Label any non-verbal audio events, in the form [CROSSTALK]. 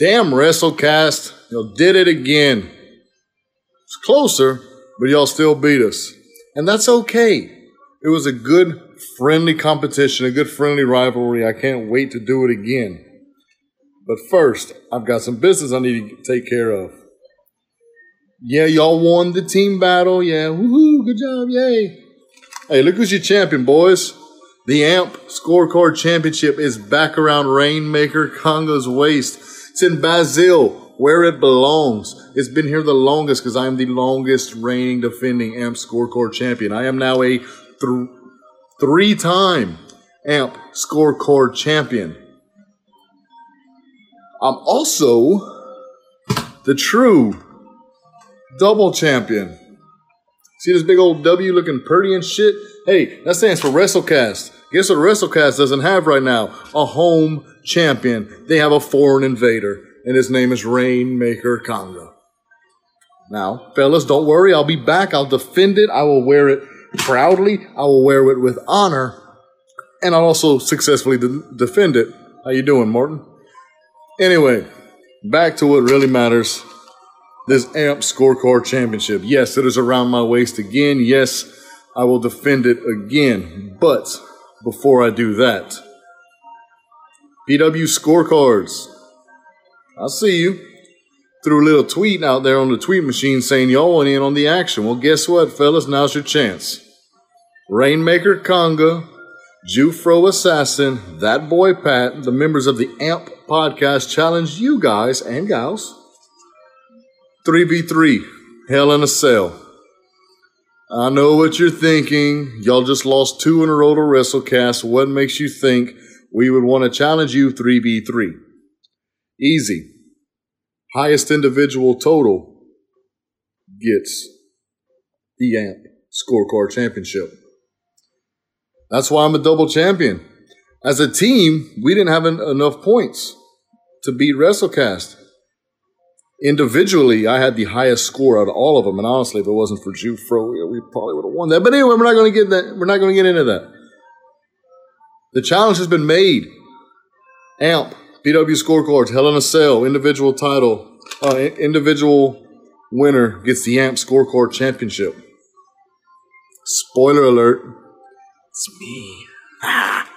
Damn, WrestleCast, y'all did it again. It's closer, but y'all still beat us. And that's okay. It was a good, friendly competition, a good, friendly rivalry. I can't wait to do it again. But first, I've got some business I need to take care of. Yeah, y'all won the team battle. Yeah, woohoo, good job, yay. Hey, look who's your champion, boys. The AMP Scorecard Championship is back around Rainmaker Congo's waist. It's in Brazil, where it belongs. It's been here the longest because I am the longest reigning defending AMP Scorecard Champion. I am now a th- three time AMP Scorecard Champion. I'm also the true double champion. See this big old W looking pretty and shit? Hey, that stands for WrestleCast. Guess what WrestleCast doesn't have right now? A home champion. They have a foreign invader, and his name is Rainmaker Congo. Now, fellas, don't worry. I'll be back. I'll defend it. I will wear it proudly. I will wear it with honor, and I'll also successfully de- defend it. How you doing, Morton? Anyway, back to what really matters. This AMP Scorecard Championship. Yes, it is around my waist again. Yes, I will defend it again. But before I do that, PW Scorecards. I see you. Threw a little tweet out there on the tweet machine saying y'all want in on the action. Well, guess what, fellas? Now's your chance. Rainmaker Conga, Jufro Assassin, That Boy Pat, the members of the AMP podcast challenge you guys and gals 3v3, Hell in a Cell. I know what you're thinking. Y'all just lost two in a row to WrestleCast. What makes you think we would want to challenge you 3v3? Easy. Highest individual total gets the AMP Scorecard Championship. That's why I'm a double champion. As a team, we didn't have en- enough points to beat WrestleCast. Individually, I had the highest score out of all of them, and honestly, if it wasn't for Jufro, we probably would have won that. But anyway, we're not going to get that. We're not going to get into that. The challenge has been made. AMP, PW scorecards, Hell in a Cell, individual title, uh, individual winner gets the AMP scorecard championship. Spoiler alert. It's me. [LAUGHS] Ah.